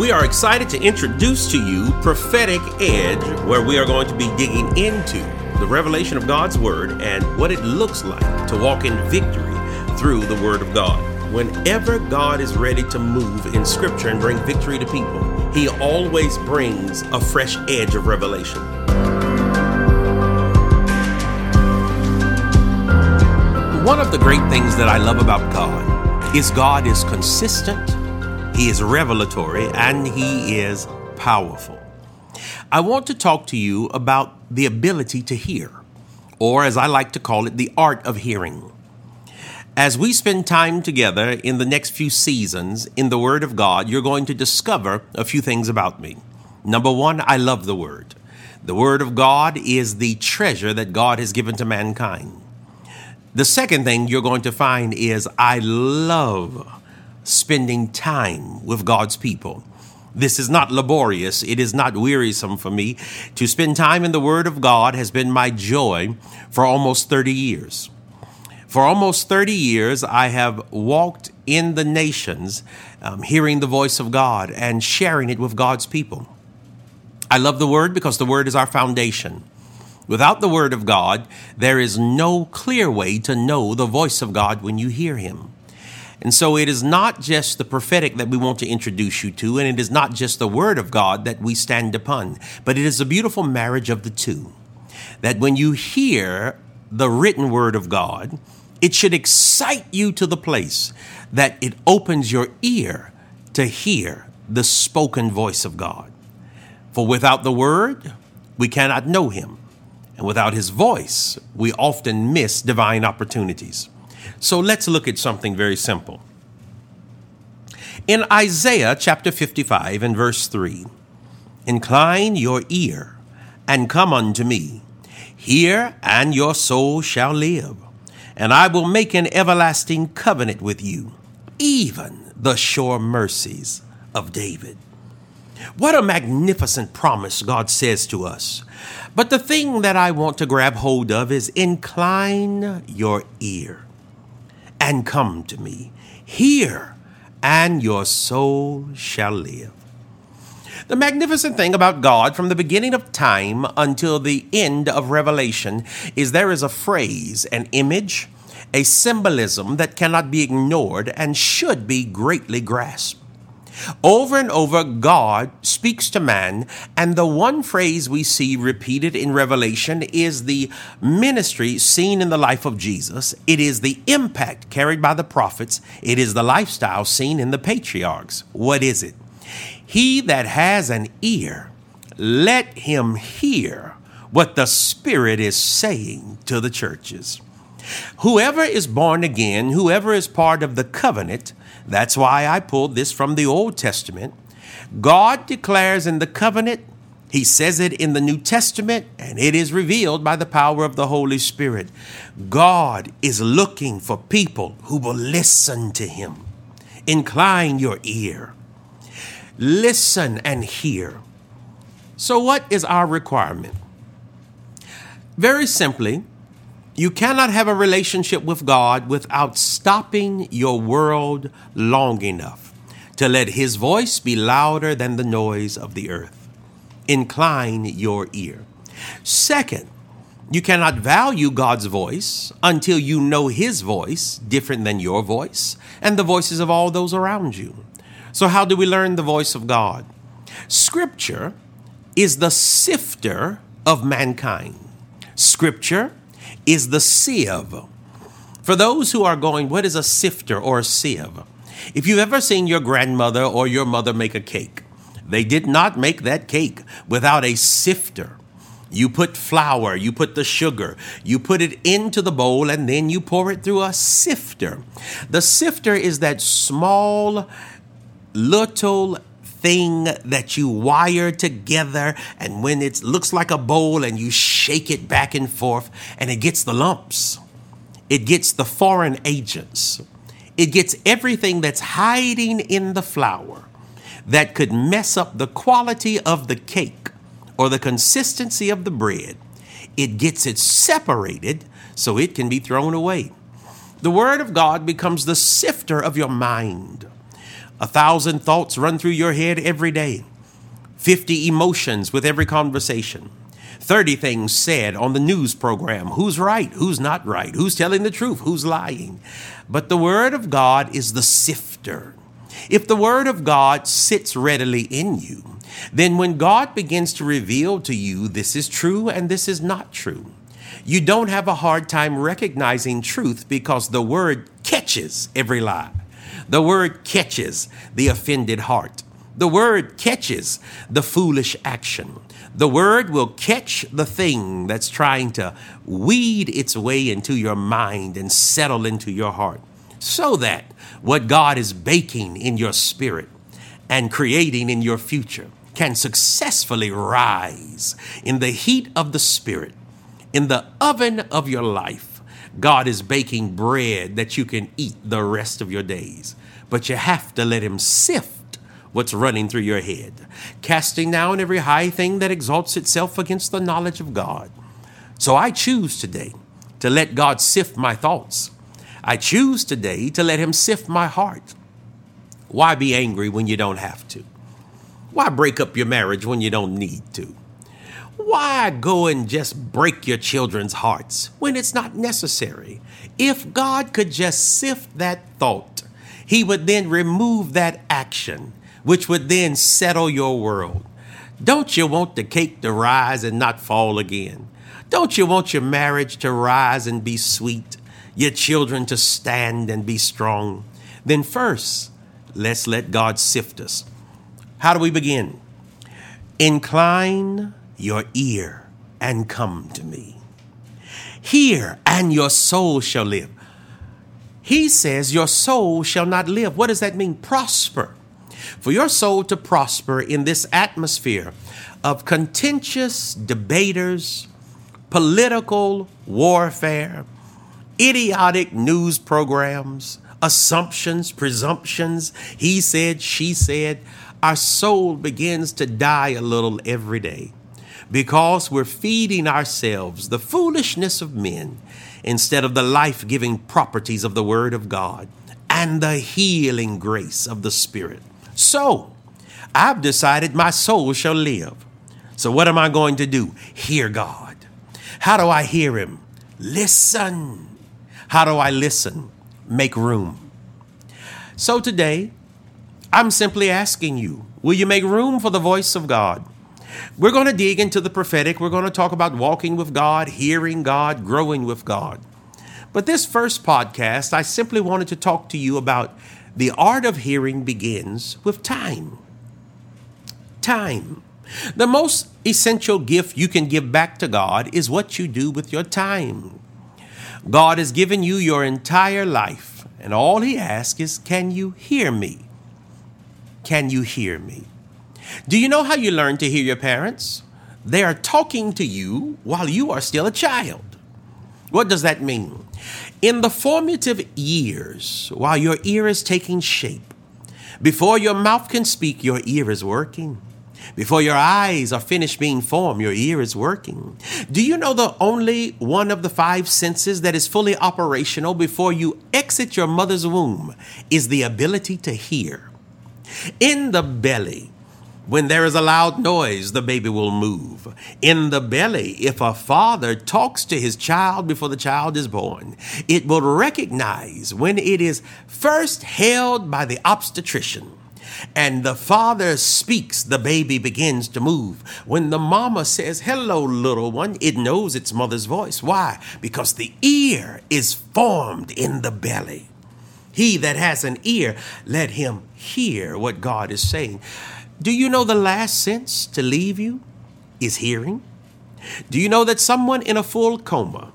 We are excited to introduce to you Prophetic Edge, where we are going to be digging into the revelation of God's Word and what it looks like to walk in victory through the Word of God. Whenever God is ready to move in Scripture and bring victory to people, He always brings a fresh edge of revelation. One of the great things that I love about God is God is consistent, He is revelatory, and He is powerful. I want to talk to you about the ability to hear, or as I like to call it, the art of hearing. As we spend time together in the next few seasons in the Word of God, you're going to discover a few things about me. Number one, I love the Word. The Word of God is the treasure that God has given to mankind. The second thing you're going to find is I love spending time with God's people. This is not laborious. It is not wearisome for me. To spend time in the Word of God has been my joy for almost 30 years. For almost 30 years, I have walked in the nations, um, hearing the voice of God and sharing it with God's people. I love the Word because the Word is our foundation. Without the Word of God, there is no clear way to know the voice of God when you hear Him. And so it is not just the prophetic that we want to introduce you to, and it is not just the Word of God that we stand upon, but it is a beautiful marriage of the two. That when you hear the written Word of God, it should excite you to the place that it opens your ear to hear the spoken voice of God. For without the Word, we cannot know Him. And without his voice, we often miss divine opportunities. So let's look at something very simple. In Isaiah chapter 55 and verse 3, Incline your ear and come unto me. Hear, and your soul shall live. And I will make an everlasting covenant with you, even the sure mercies of David. What a magnificent promise God says to us. But the thing that I want to grab hold of is incline your ear and come to me. Hear, and your soul shall live. The magnificent thing about God from the beginning of time until the end of Revelation is there is a phrase, an image, a symbolism that cannot be ignored and should be greatly grasped. Over and over, God speaks to man, and the one phrase we see repeated in Revelation is the ministry seen in the life of Jesus. It is the impact carried by the prophets. It is the lifestyle seen in the patriarchs. What is it? He that has an ear, let him hear what the Spirit is saying to the churches. Whoever is born again, whoever is part of the covenant, that's why I pulled this from the Old Testament. God declares in the covenant, He says it in the New Testament, and it is revealed by the power of the Holy Spirit. God is looking for people who will listen to Him. Incline your ear, listen and hear. So, what is our requirement? Very simply, you cannot have a relationship with God without stopping your world long enough to let His voice be louder than the noise of the earth. Incline your ear. Second, you cannot value God's voice until you know His voice different than your voice and the voices of all those around you. So, how do we learn the voice of God? Scripture is the sifter of mankind. Scripture is the sieve. For those who are going, what is a sifter or a sieve? If you've ever seen your grandmother or your mother make a cake, they did not make that cake without a sifter. You put flour, you put the sugar, you put it into the bowl, and then you pour it through a sifter. The sifter is that small, little thing that you wire together and when it looks like a bowl and you shake it back and forth and it gets the lumps. It gets the foreign agents. It gets everything that's hiding in the flour that could mess up the quality of the cake or the consistency of the bread. It gets it separated so it can be thrown away. The word of god becomes the sifter of your mind A thousand thoughts run through your head every day. 50 emotions with every conversation. 30 things said on the news program who's right, who's not right, who's telling the truth, who's lying. But the Word of God is the sifter. If the Word of God sits readily in you, then when God begins to reveal to you this is true and this is not true, you don't have a hard time recognizing truth because the Word catches every lie. The Word catches the offended heart. The word catches the foolish action. The word will catch the thing that's trying to weed its way into your mind and settle into your heart so that what God is baking in your spirit and creating in your future can successfully rise in the heat of the spirit, in the oven of your life. God is baking bread that you can eat the rest of your days, but you have to let Him sift what's running through your head, casting down every high thing that exalts itself against the knowledge of God. So I choose today to let God sift my thoughts. I choose today to let Him sift my heart. Why be angry when you don't have to? Why break up your marriage when you don't need to? Why go and just break your children's hearts when it's not necessary? If God could just sift that thought, He would then remove that action which would then settle your world. Don't you want the cake to rise and not fall again? Don't you want your marriage to rise and be sweet, your children to stand and be strong? Then, first, let's let God sift us. How do we begin? Incline your ear and come to me. Hear, and your soul shall live. He says, Your soul shall not live. What does that mean? Prosper for your soul to prosper in this atmosphere of contentious debaters, political warfare, idiotic news programs, assumptions, presumptions, he said, she said, our soul begins to die a little every day because we're feeding ourselves the foolishness of men instead of the life giving properties of the Word of God and the healing grace of the Spirit. So, I've decided my soul shall live. So, what am I going to do? Hear God. How do I hear Him? Listen. How do I listen? Make room. So, today, I'm simply asking you will you make room for the voice of God? We're going to dig into the prophetic. We're going to talk about walking with God, hearing God, growing with God. But this first podcast, I simply wanted to talk to you about the art of hearing begins with time. Time. The most essential gift you can give back to God is what you do with your time. God has given you your entire life, and all He asks is, Can you hear me? Can you hear me? Do you know how you learn to hear your parents? They are talking to you while you are still a child. What does that mean? In the formative years, while your ear is taking shape, before your mouth can speak, your ear is working. Before your eyes are finished being formed, your ear is working. Do you know the only one of the five senses that is fully operational before you exit your mother's womb is the ability to hear? In the belly, when there is a loud noise, the baby will move. In the belly, if a father talks to his child before the child is born, it will recognize when it is first held by the obstetrician and the father speaks, the baby begins to move. When the mama says, Hello, little one, it knows its mother's voice. Why? Because the ear is formed in the belly. He that has an ear, let him hear what God is saying. Do you know the last sense to leave you is hearing? Do you know that someone in a full coma,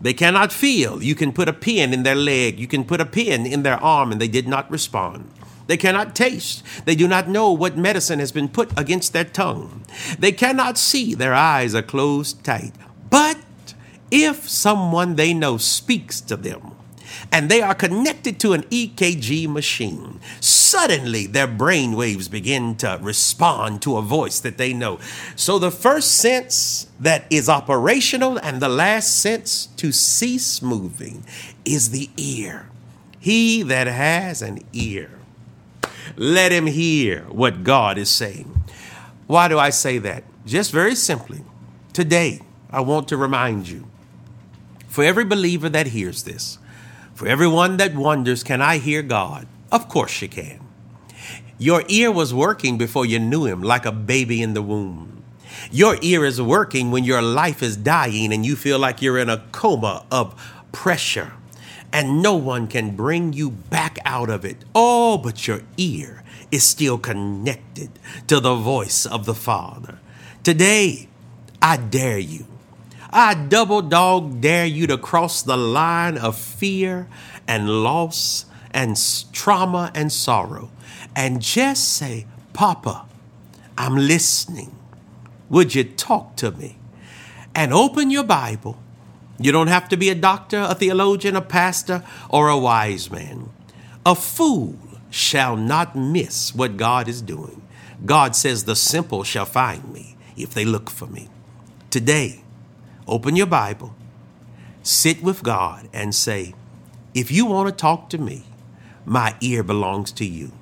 they cannot feel? You can put a pin in their leg, you can put a pin in their arm, and they did not respond. They cannot taste. They do not know what medicine has been put against their tongue. They cannot see. Their eyes are closed tight. But if someone they know speaks to them, and they are connected to an EKG machine, suddenly their brain waves begin to respond to a voice that they know. So the first sense that is operational and the last sense to cease moving is the ear. He that has an ear. Let him hear what God is saying. Why do I say that? Just very simply, today I want to remind you for every believer that hears this, for everyone that wonders, can I hear God? Of course you can. Your ear was working before you knew Him, like a baby in the womb. Your ear is working when your life is dying and you feel like you're in a coma of pressure and no one can bring you back out of it. Oh, but your ear is still connected to the voice of the Father. Today, I dare you. I double dog dare you to cross the line of fear and loss and trauma and sorrow and just say, Papa, I'm listening. Would you talk to me? And open your Bible. You don't have to be a doctor, a theologian, a pastor, or a wise man. A fool shall not miss what God is doing. God says, The simple shall find me if they look for me. Today, open your Bible, sit with God, and say, If you want to talk to me, my ear belongs to you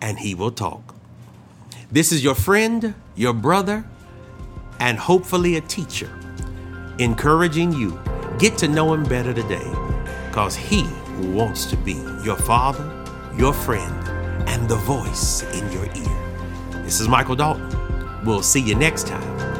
and he will talk. This is your friend, your brother, and hopefully a teacher encouraging you. Get to know him better today because he wants to be your father, your friend, and the voice in your ear. This is Michael Dalton. We'll see you next time